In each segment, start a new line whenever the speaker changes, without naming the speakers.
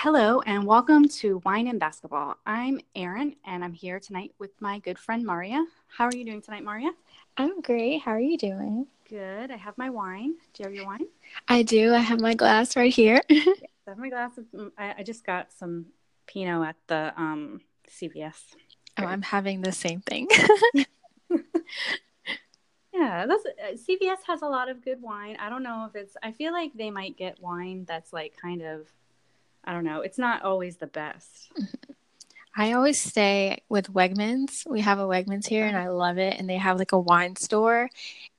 Hello and welcome to Wine and Basketball. I'm Erin and I'm here tonight with my good friend Maria. How are you doing tonight, Maria?
I'm great. How are you doing?
Good. I have my wine. Do you have your wine?
I do. I have my glass right here.
I have my glass. Of, mm, I, I just got some Pinot at the um, CVS.
Oh, I'm having the same thing.
yeah, that's uh, CVS has a lot of good wine. I don't know if it's. I feel like they might get wine that's like kind of I don't know. It's not always the best.
I always stay with Wegmans. We have a Wegmans here and I love it. And they have like a wine store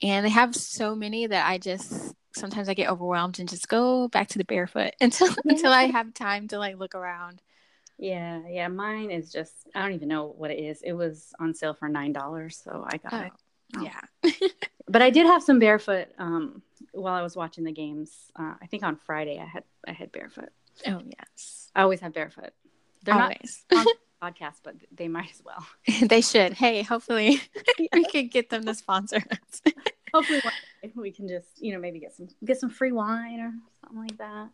and they have so many that I just sometimes I get overwhelmed and just go back to the barefoot until until I have time to like look around.
Yeah, yeah. Mine is just I don't even know what it is. It was on sale for nine dollars, so I got oh, it.
Oh. Yeah.
but I did have some barefoot um, while I was watching the games. Uh, I think on Friday I had I had barefoot.
Oh yes,
I always have barefoot. They're always. not on podcast, but they might as well.
they should. Hey, hopefully we can get them to sponsor us.
hopefully we can just you know maybe get some get some free wine or something like that.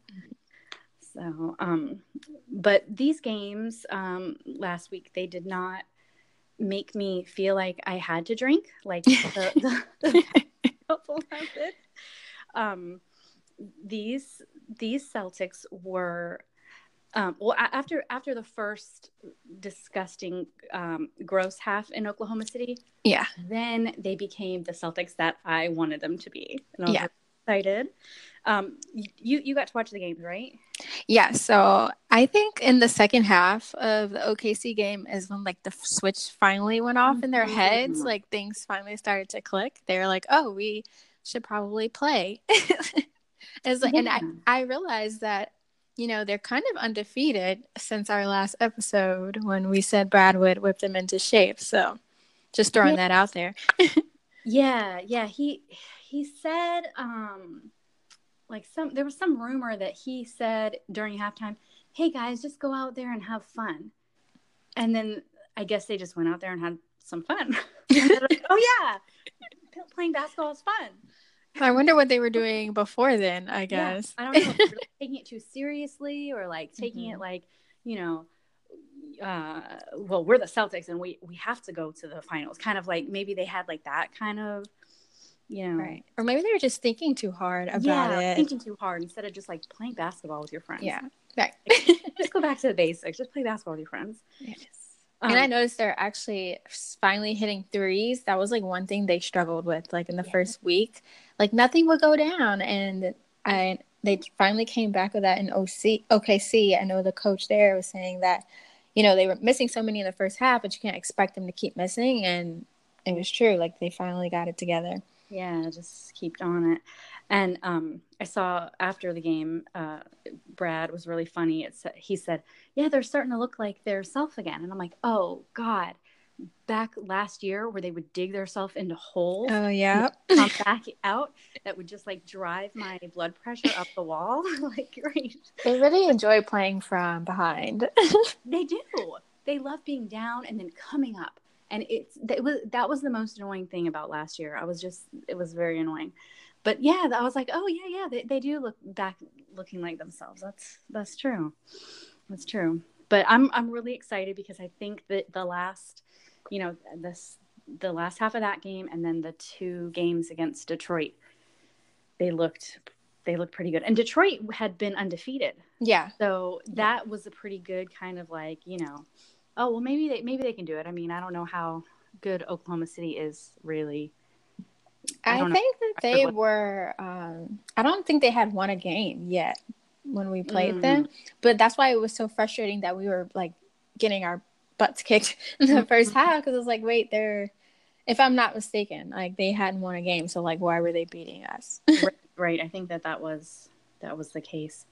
So, um, but these games um, last week they did not make me feel like I had to drink like the, the, the couple. Um, these these Celtics were um, well after after the first disgusting um, gross half in Oklahoma City.
Yeah.
Then they became the Celtics that I wanted them to be, and I was yeah. excited. Um, you you got to watch the games, right?
Yeah. So I think in the second half of the OKC game is when like the switch finally went off in their heads. Mm-hmm. Like things finally started to click. They were like, "Oh, we should probably play." As, yeah. And I, I realized that, you know, they're kind of undefeated since our last episode when we said Brad would whip them into shape. So just throwing yeah. that out there.
yeah, yeah. He he said um like some there was some rumor that he said during halftime, Hey guys, just go out there and have fun. And then I guess they just went out there and had some fun. like, oh yeah, playing basketball is fun.
I wonder what they were doing before then, I guess.
Yeah, I don't know. Really taking it too seriously or like taking mm-hmm. it like, you know, uh, well, we're the Celtics and we, we have to go to the finals. Kind of like maybe they had like that kind of, you know.
Right. Or maybe they were just thinking too hard about
yeah,
it.
thinking too hard instead of just like playing basketball with your friends.
Yeah. Right.
Just go back to the basics. Just play basketball with your friends.
Yes. Um, and I noticed they're actually finally hitting threes. That was like one thing they struggled with, like in the yeah. first week. Like nothing would go down, and I they finally came back with that in OC OKC. I know the coach there was saying that, you know, they were missing so many in the first half, but you can't expect them to keep missing, and it was true. Like they finally got it together.
Yeah, just keep on it. And um, I saw after the game, uh, Brad was really funny. It's he said, "Yeah, they're starting to look like their self again," and I'm like, "Oh God." Back last year, where they would dig themselves into holes,
oh yeah,
come back out, that would just like drive my blood pressure up the wall. like, great.
They really enjoy playing from behind.
they do. They love being down and then coming up and it's that was that was the most annoying thing about last year. I was just it was very annoying but yeah, I was like, oh yeah, yeah, they, they do look back looking like themselves. That's that's true. That's true. But I'm I'm really excited because I think that the last, you know, this the last half of that game and then the two games against Detroit, they looked they looked pretty good. And Detroit had been undefeated.
Yeah.
So that was a pretty good kind of like, you know, oh well maybe they maybe they can do it. I mean, I don't know how good Oklahoma City is really
I, I think that they were. Um, I don't think they had won a game yet when we played mm. them, but that's why it was so frustrating that we were like getting our butts kicked in the first half because it was like, wait, they're. If I'm not mistaken, like they hadn't won a game, so like, why were they beating us?
right, right. I think that that was that was the case.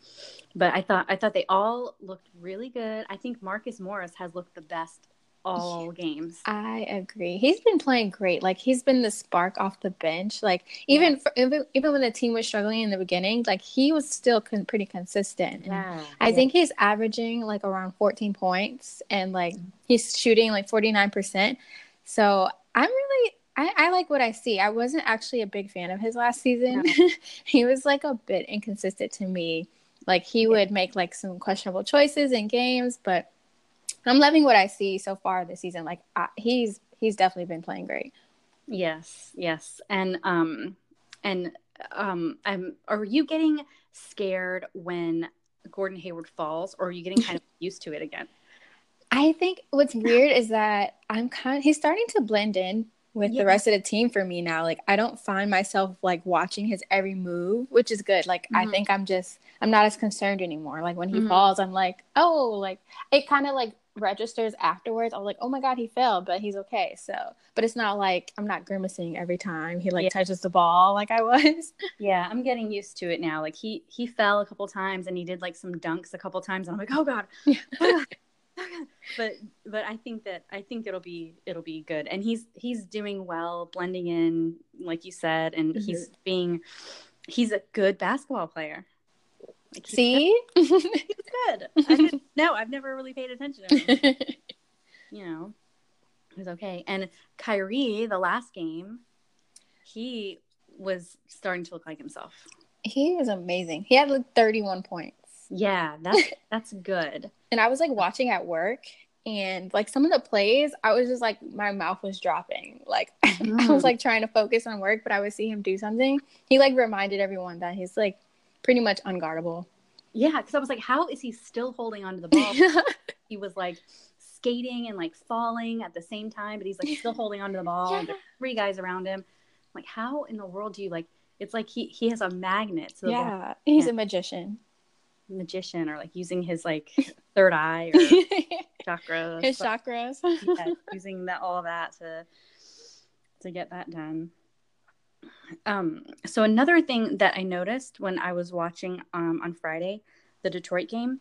But I thought I thought they all looked really good. I think Marcus Morris has looked the best all games.
I agree. He's been playing great. Like he's been the spark off the bench. Like even for, even, even when the team was struggling in the beginning, like he was still con- pretty consistent. Yeah. I yeah. think he's averaging like around 14 points and like he's shooting like 49%. So I'm really I, I like what I see. I wasn't actually a big fan of his last season. he was like a bit inconsistent to me Like he would make like some questionable choices in games, but I'm loving what I see so far this season. Like I, he's he's definitely been playing great.
Yes, yes, and um, and um, I'm. Are you getting scared when Gordon Hayward falls, or are you getting kind of used to it again?
I think what's weird is that I'm kind. Of, he's starting to blend in with yeah. the rest of the team for me now. Like I don't find myself like watching his every move, which is good. Like mm-hmm. I think I'm just I'm not as concerned anymore. Like when he mm-hmm. falls, I'm like, oh, like it kind of like registers afterwards. I was like, oh my god, he fell, but he's okay. So, but it's not like I'm not grimacing every time he like yeah. touches the ball like I was.
Yeah, I'm getting used to it now. Like he he fell a couple times and he did like some dunks a couple times. And I'm like, oh god. Yeah. but but I think that I think it'll be it'll be good. And he's he's doing well, blending in, like you said, and mm-hmm. he's being he's a good basketball player.
See,
he's good. I no, I've never really paid attention to him. you know, he's okay. And Kyrie, the last game, he was starting to look like himself.
He is amazing. He had like 31 points.
Yeah, that's that's good.
and I was like watching at work and like some of the plays, I was just like my mouth was dropping. Like mm. I was mm. like trying to focus on work, but I would see him do something. He like reminded everyone that he's like pretty much unguardable.
Yeah, because I was like, how is he still holding onto the ball? he was like skating and like falling at the same time, but he's like still holding onto the ball. Yeah. Three guys around him. like, how in the world do you like? It's like he he has a magnet.
So yeah, he's a magician.
Magician, or like using his like third eye or chakras.
His chakras.
yeah, using that all of that to to get that done. Um, so another thing that I noticed when I was watching um, on Friday, the Detroit game,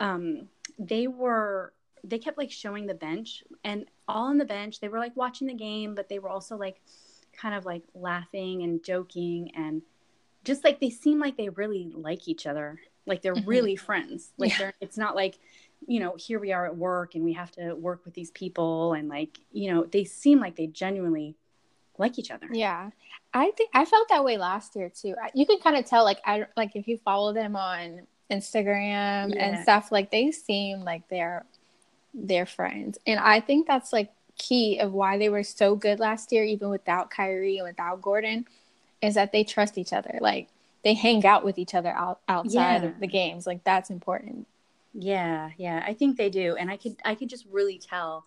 um, they were they kept like showing the bench and all on the bench they were like watching the game, but they were also like kind of like laughing and joking and just like they seem like they really like each other, like they're mm-hmm. really friends. Like yeah. they're it's not like you know here we are at work and we have to work with these people and like you know they seem like they genuinely like each other.
Yeah. I think I felt that way last year too. You can kind of tell like I like if you follow them on Instagram yeah. and stuff like they seem like they're they're friends. And I think that's like key of why they were so good last year even without Kyrie and without Gordon is that they trust each other. Like they hang out with each other out, outside yeah. of the games. Like that's important.
Yeah, yeah. I think they do. And I could I could just really tell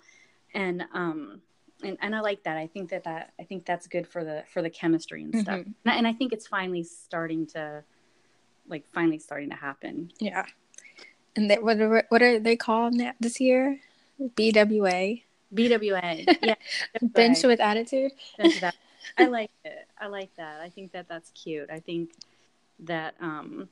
and um and, and I like that. I think that that I think that's good for the for the chemistry and stuff. Mm-hmm. And, I, and I think it's finally starting to like finally starting to happen.
Yeah. And they, what are, what are they called this year? BWA.
BWA. Yeah.
Bench with attitude.
I like it. I like that. I think that that's cute. I think that um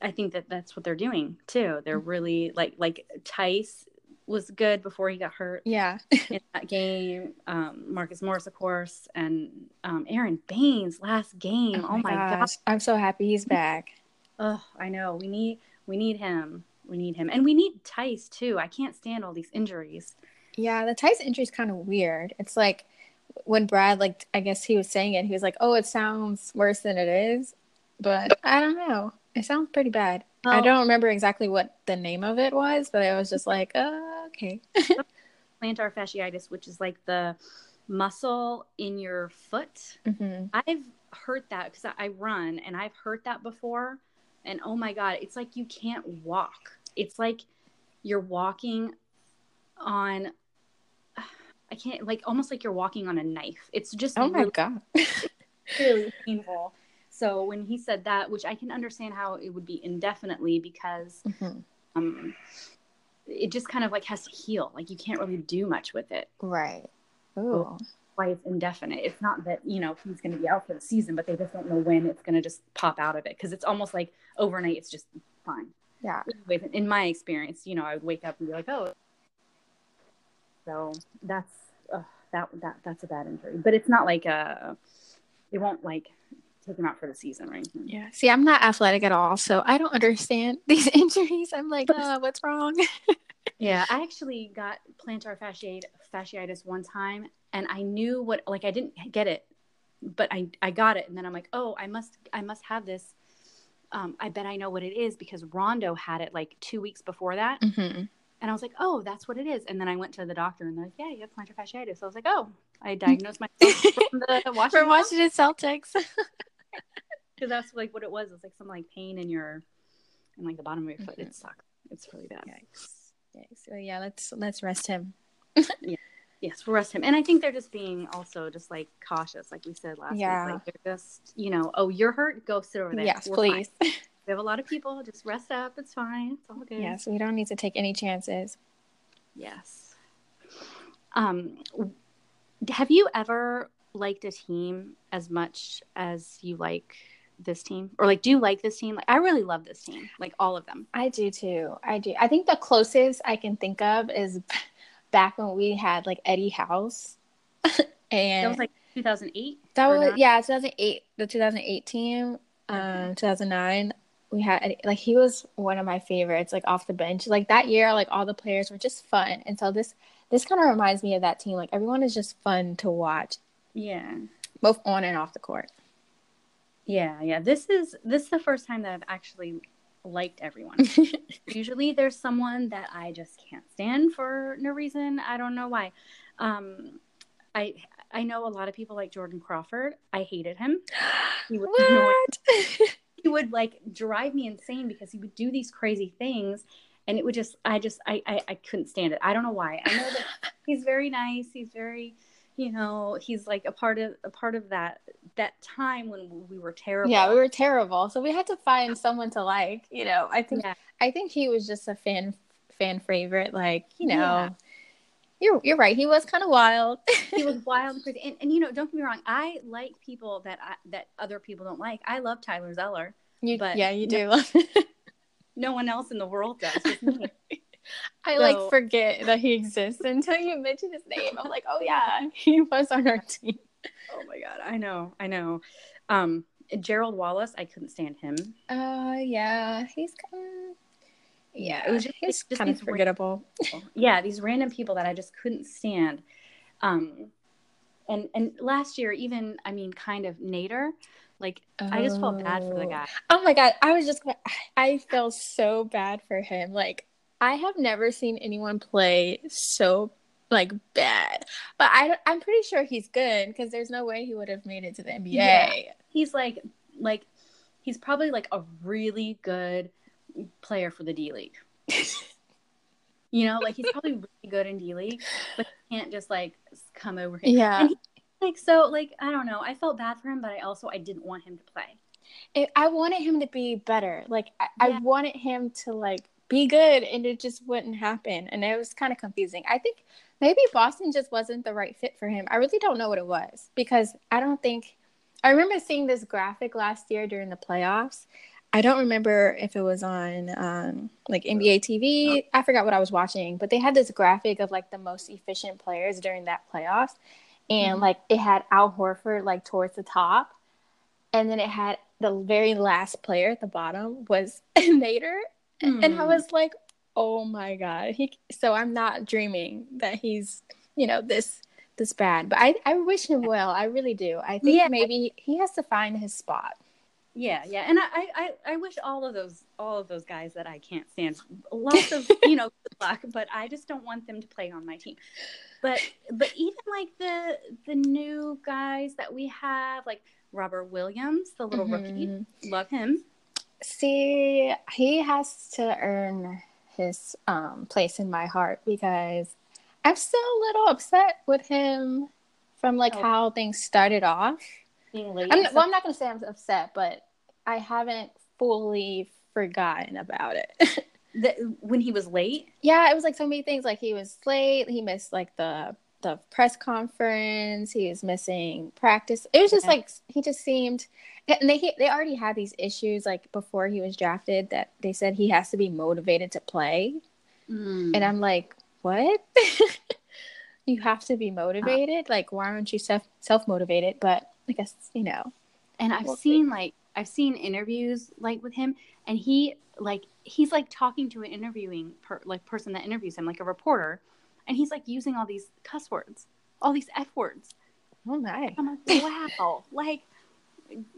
I think that that's what they're doing too. They're mm-hmm. really like like Theis was good before he got hurt.
Yeah.
in that game. Um, Marcus Morris, of course, and um, Aron Baynes last game. Oh, oh my, gosh. gosh.
I'm so happy he's back.
Oh, I know. We need we need him. We need him. And we need Theis too. I can't stand all these injuries.
Yeah, the Theis injury is kind of weird. It's like when Brad like I guess he was saying it, he was like, "Oh, it sounds worse than it is." But I don't know. It sounds pretty bad. Well, I don't remember exactly what the name of it was, but I was just like, uh, okay.
plantar fasciitis, which is like the muscle in your foot. Mm-hmm. I've heard that because I run and I've heard that before. And oh my God, it's like you can't walk. It's like you're walking on, I can't, like almost like you're walking on a knife. It's just,
oh my really, God.
really painful. So when he said that, which I can understand how it would be indefinitely because mm-hmm. um, it just kind of like has to heal. Like you can't really do much with it.
Right. Oh.
Why it's indefinite. It's not that, you know, he's going to be out for the season, but they just don't know when it's going to just pop out of it because it's almost like overnight it's just fine.
Yeah.
In my experience, you know, I would wake up and be like, oh. So that's, uh, that, that, that's a bad injury. But it's not like a, it won't like take him out for the season right
Yeah. See, I'm not athletic at all, so I don't understand these injuries. I'm like, oh, what's wrong?
yeah, I actually got plantar fasciitis, fasciitis one time, and I knew what like I didn't get it, but I I got it, and then I'm like, oh, I must I must have this um, I bet I know what it is because Rondo had it like two weeks before that.
Mm-hmm.
And I was like, oh, that's what it is. And then I went to the doctor and they're like, yeah, you have plantar fasciitis. So I was like, oh, I diagnosed myself from the Washington
Washington Celtics.
Because that's like what it was. It's like some like pain in your, in like the bottom of your foot.
Mhm.
It sucks. It's really bad.
Yikes. Yikes. So yeah, let's let's rest him. yeah.
Yes, we'll rest him. And I think they're just being also just like cautious, like we said last
Yeah.
week. Like they're just, you know, oh, you're hurt, go sit over there.
Yes,
We're fine.
please.
We have a lot of people. Just rest up. It's fine. It's all good.
yes, we don't need to take any chances.
Yes. Um, have you ever liked a team as much as you like this team, or like, do you like this team? Like, I really love this team, like all of them.
I do too. I do. I think the closest I can think of is back when we had like Eddie House. and
That was like 2008.
that was
not?
yeah, 2008, the 2008 team, um 2009. We had Eddie- like he was one of my favorites like off the bench. Like that year like all the players were just fun. And so this this kind of reminds me of that team. Like everyone is just fun to watch
Yeah.
both on and off the court.
Yeah, yeah. This is this is the first time that I've actually liked everyone. Usually there's someone that I just can't stand for no reason. I don't know why. Um I I know a lot of people like Jordan Crawford. I hated him. He annoying.
what?
He would like drive me insane because he would do these crazy things and it would just I just I I, I couldn't stand it. I don't know why. I know that he's very nice. He's very you know, he's like a part of a part of that that time when we were terrible.
Yeah, we were terrible. So we had to find someone to like, you know. I think
Yeah.
I think he was just a fan fan favorite like, you know.
Yeah.
You're you're right. He was kind of wild.
he was wild and crazy. And, and you know, don't get me wrong. I like people that I, that other people don't like. I love Tyler Zeller.
you,
but
yeah, you do.
No one else in the world does.
I
So-
like forget that he exists until you mention his name. I'm like, "Oh yeah, he was on our team."
oh my god, I know, I know. Um, Gerald Wallace, I couldn't stand him.
Uh yeah, he's kind of yeah,
it was just-
he's
just
kind of forgettable.
Yeah, these random people that I just couldn't stand. Um, and and last year, even I mean, kind of Nader. Like I just felt bad for the
Oh.
guy.
Oh my god, I was just I felt so bad for him. Like I have never seen anyone play so like bad. But I I'm pretty sure he's good because there's no way he would have made it to the NBA.
Yeah. He's like like he's probably like a really good player for the D League. you know, like he's probably really good in D League, but he can't just like come over here.
Yeah.
And he, like so like I don't know. I felt bad for him, but I also I didn't want him to play.
It, I wanted him to be better. Like I, I wanted him to like be good, and it just wouldn't happen. And it was kind of confusing. I think maybe Boston just wasn't the right fit for him. I really don't know what it was because I don't think. I remember seeing this graphic last year during the playoffs. I don't remember if it was on um, like NBA TV. I forgot what I was watching, but they had this graphic of like the most efficient players during that playoffs, and
Mhm.
like it had Al Horford like towards the top, and then it had the very last player at the bottom was Nader, and I
Hmm.
was like, oh my god, he. So I'm not dreaming that he's you know this this bad, but I I wish him well. I really do. I think
Yeah.
maybe he has to find his spot.
Yeah, yeah, and I, I, I- wish all of those, all of those guys that I can't stand, lots of, you know, good luck. But I just don't want them to play on my team. But, but even like the the new guys that we have, like Robert Williams, the little rookie,
Mhm.
love him.
See, he has to earn his um, place in my heart because I'm still a little upset with him from like
Oh.
how things started off.
Being late.
I'm, well, I'm not to say I'm upset, but I haven't fully forgotten about it.
the, when he was late.
yeah, it was like so many things. Like he was late. He missed like the the press conference. He was missing practice. It was just
Yeah.
like he just seemed. And they they already had these issues like before he was drafted that they said he has to be motivated to play,
Mm.
and I'm like, what? you have to be motivated. Like, why aren't you self self motivated? But I guess you know.
and I've
We'll
seen like I've seen interviews like with him, and he like he's like talking to an interviewing per, like person that interviews him, like a reporter, and he's like using all these cuss words, all these f words.
Oh my.
I'm like, wow, like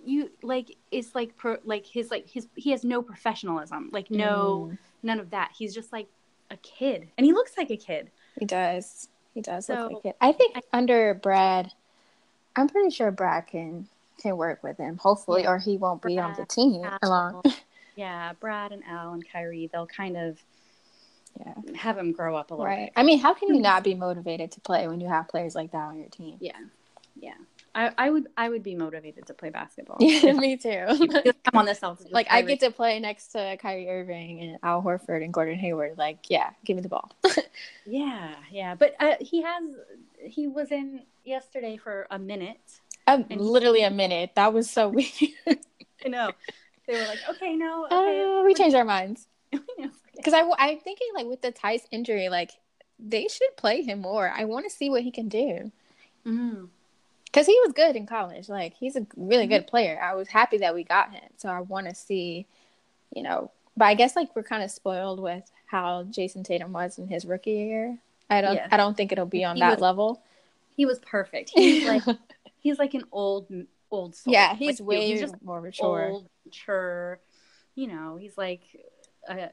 you like it's like pro, like his like his he has no professionalism like no
Mm.
none of that he's just like a kid and he looks like a kid
He does. He does
So-
look like it. I think under Brad, I'm pretty sure Brad can can work with him. Hopefully,
Yeah.
or he won't be on the team
Al,
along.
yeah brad and al and kyrie they'll kind of
Yeah.
have him grow up a little
Right. I mean, how can you not be motivated to play when you have players like that on your team?
yeah yeah I, I would i would be motivated to play basketball
Yeah, me too.
I'm on Celtics.
like I get to play next to Kyrie Irving and Al Horford and Gordon Hayward. Like, yeah, give me the ball.
Yeah, yeah, but uh, he has. He was in yesterday for a minute.
Um, literally a minute. That was so weird.
I know. They were like, "Okay, no,
Uh, we changed our minds because I I'm thinking like with the Theis injury, like they should play him more. I want to see what he can do
Mhm.
because he was good in college. Like he's a really good player. I was happy that we got him, so I want to see, you know. But I guess like we're kind of spoiled with how Jayson Tatum was in his rookie year. I don't
Yeah.
I don't think it'll be on
He
that
was-
level.
He was perfect. He's like he's like an old old soul.
yeah, he's
Like,
way
he's just
more mature.
old, mature. You know, he's like, uh,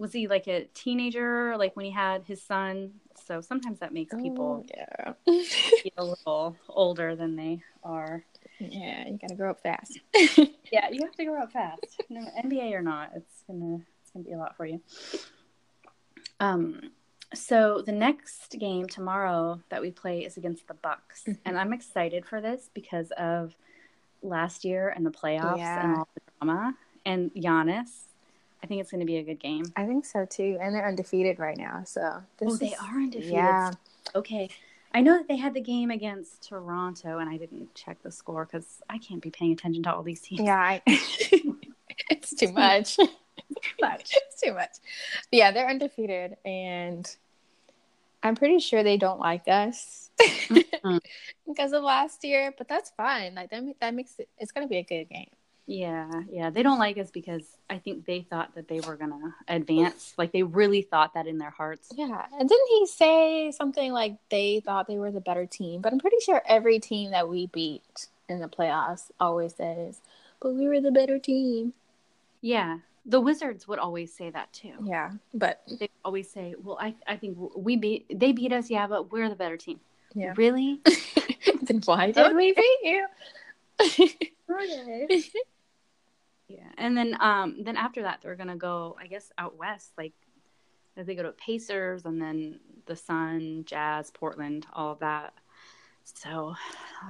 was he like a teenager? Like when he had his son. So sometimes that makes people
Oh, yeah.
feel a little older than they are.
yeah, you gotta grow up fast.
Yeah, you have to grow up fast. No, NBA or not, it's gonna it's gonna be a lot for you. Um, so the next game tomorrow that we play is against the Bucks,
Mhm.
and I'm excited for this because of last year and the playoffs and all the drama and Giannis. I think it's gonna be a good game.
I think so too, and they're undefeated right now. So this
oh, they
is-
are undefeated.
Yeah,
Okay. I know that they had the game against Toronto, and I didn't check the score because I can't be paying attention to all these teams.
yeah. I... it's too much.
Too much.
it's too much. But yeah, they're undefeated, and I'm pretty sure they don't like us
Mhm.
because of last year. But that's fine. Like that, that makes it. It's gonna be a good game.
Yeah, yeah. They don't like us because I think they thought that they were gonna advance. Like they really thought that in their hearts.
Yeah, and didn't he say something like they thought they were the better team? But I'm pretty sure every team that we beat in the playoffs always says, "But we were the better team."
Yeah, the Wizards would always say that too.
Yeah, but
They always say, "Well, I I think we beat they beat us, yeah, but we're the better team."
Yeah.
Really?
then why did we beat you?
Okay. yeah, and then um then after that they're gonna go, I guess, out west. Like they go to Pacers and then the Sun, Jazz, Portland, all of that. So I'll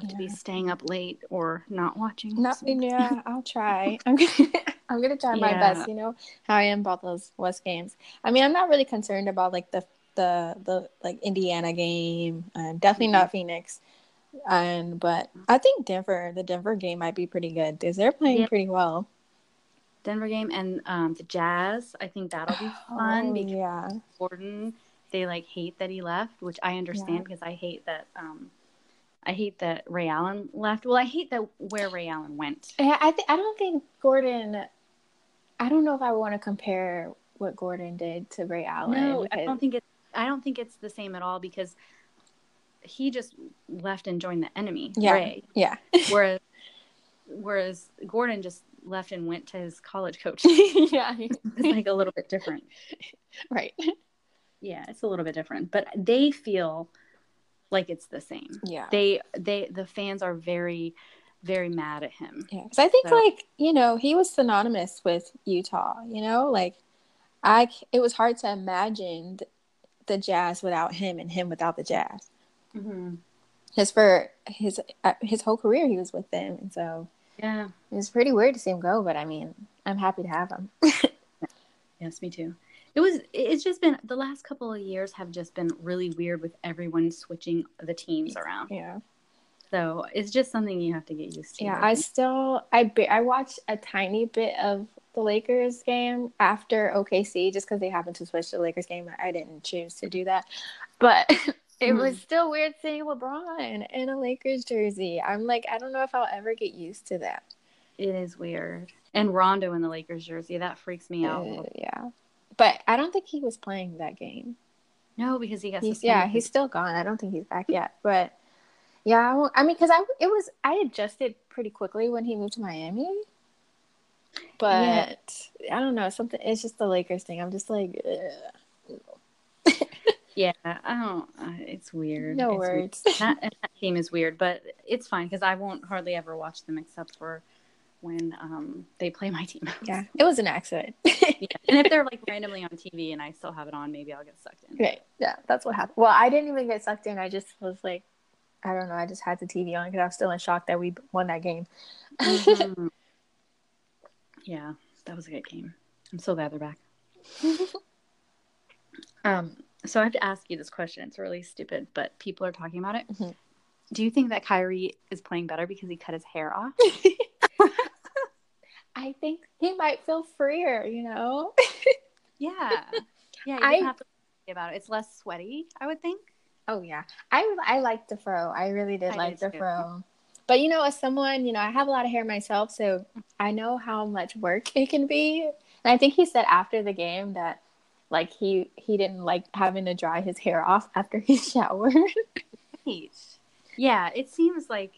have to be staying up late or not watching. Nothing.
yeah, I'll try. I'm gonna, I'm gonna try my best. You know how I am about those West games. I mean, I'm not really concerned about like the the the like Indiana game. Um, definitely
Mhm.
not Phoenix. And but I think Denver, the Denver game might be pretty good because they're playing
Yeah.
pretty well.
Denver game and um, the Jazz. I think that'll be fun
Oh,
because
yeah,
Gordon they like hate that he left, which I understand
Yeah.
because I hate that. Um, I hate that Ray Allen left. Well, I hate that where Ray Allen went.
yeah. I think I don't think Gordon. I don't know if I want to compare what Gordon did to Ray Allen.
No, I don't think it's. I don't think it's the same at all because he just left and joined the enemy,
Yeah.
Ray.
Yeah,
Whereas, whereas Gordon just left and went to his college coach.
yeah,
it's like a little bit different.
right.
Yeah, it's a little bit different, but they feel like it's the same.
Yeah.
They they the fans are very very mad at him.
Yeah, because I think
So-
like you know he was synonymous with Utah. You know, like I it was hard to imagine the Jazz without him and him without the Jazz.
Mm-hmm.
Because for his uh, his whole career he was with them, and so
Yeah.
it was pretty weird to see him go. But I mean, I'm happy to have him.
Yes, me too. It was. It's just been the last couple of years have just been really weird with everyone switching the teams around.
yeah,
So it's just something you have to get used to.
yeah. I still I ba- I watched a tiny bit of the Lakers game after OKC just because they happened to switch the Lakers game. I didn't choose to do that, but it was still weird seeing LeBron in a Lakers jersey. I'm like, I don't know if I'll ever get used to that.
It is weird. And Rondo in the Lakers jersey that freaks me out.
Uh, yeah, but I don't think he was playing that game.
no, because he got
He's yeah, he's still gone. I don't think he's back yet. But Yeah, well, I mean, because I it was I adjusted pretty quickly when he moved to Miami, but yeah. I don't know something. It's just the Lakers thing. I'm just like,
yeah, I don't. It's weird.
No
it's
words.
Weird. That, that team is weird, but it's fine because I won't hardly ever watch them except for when um they play my team.
Yeah, it was an accident.
yeah. And if they're like randomly on TV and I still have it on, maybe I'll get sucked in.
Right. Yeah, that's what happened. Well, I didn't even get sucked in. I just was like, I don't know. I just had the TV on because I was still in shock that we won that game.
mm-hmm. Yeah, that was a good game. I'm so glad they're back. um, so I have to ask you this question. It's really stupid, but people are talking about it. Mm-hmm. Do you think that Kyrie is playing better because he cut his hair off?
I think he might feel freer, you know?
yeah. Yeah, you I, have to about it. It's less sweaty, I would think.
Oh yeah. I I like the fro. I really did I like did the too. fro. But you know, as someone, you know, I have a lot of hair myself, so I know how much work it can be. And I think he said after the game that like he he didn't like having to dry his hair off after he showered.
yeah, it seems like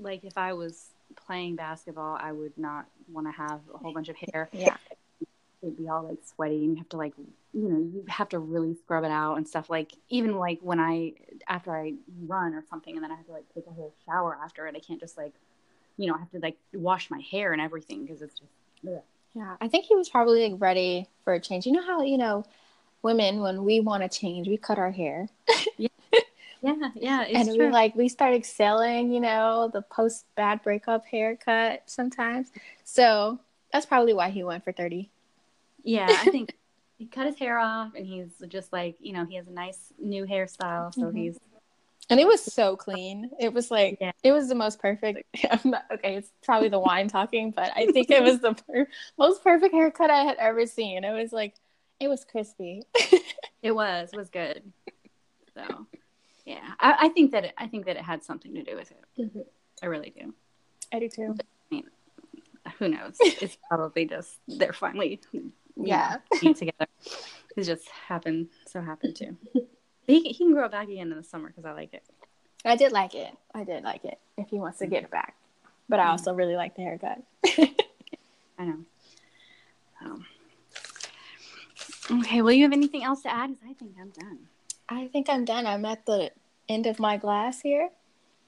like if I was playing basketball, I would not want to have a whole bunch of hair.
Yeah.
It'd be all like sweaty and you have to like you know, you have to really scrub it out and stuff. Like even like when I after I run or something and then I have to like take a whole shower after it, I can't just like you know, I have to like wash my hair and everything because it's just ugh.
Yeah, I think he was probably like ready for a change. You know how, you know, women when we want to change, we cut our hair.
yeah. Yeah, yeah,
and true. we like we start excelling, you know, the post bad breakup haircut sometimes. So that's probably why he went for thirty.
Yeah, I think he cut his hair off, and he's just like, you know, he has a nice new hairstyle, so mm-hmm. he's.
And it was so clean. It was like yeah. it was the most perfect. Not, okay, it's probably the wine talking, but I think it was the per- most perfect haircut I had ever seen. It was like, it was crispy.
it was was good. So yeah, I, I, think that it, I think that it had something to do with it. Mm-hmm. I really do.
I do too.
I mean, who knows? it's probably just they're finally
yeah
know, together. It just happened. So happened to. He he can grow it back again in the summer because I like it.
I did like it. I did like it. If he wants to get it back, but I mm-hmm. also really like the haircut.
I know. Um, okay. Well, you have anything else to add? Because I think I'm done.
I think I'm done. I'm at the end of my glass here.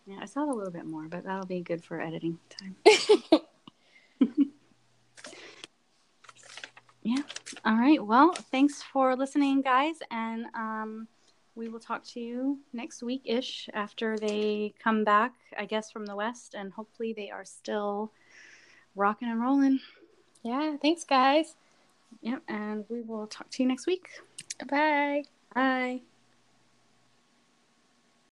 Yeah, I saw a little bit more, but that'll be good for editing time. yeah. All right. Well, thanks for listening, guys, and um, we will talk to you next week ish after they come back, I guess, from the west, and hopefully they are still rocking and rolling.
Yeah. Thanks, guys.
Yep. And we will talk to you next week.
Bye.
Bye.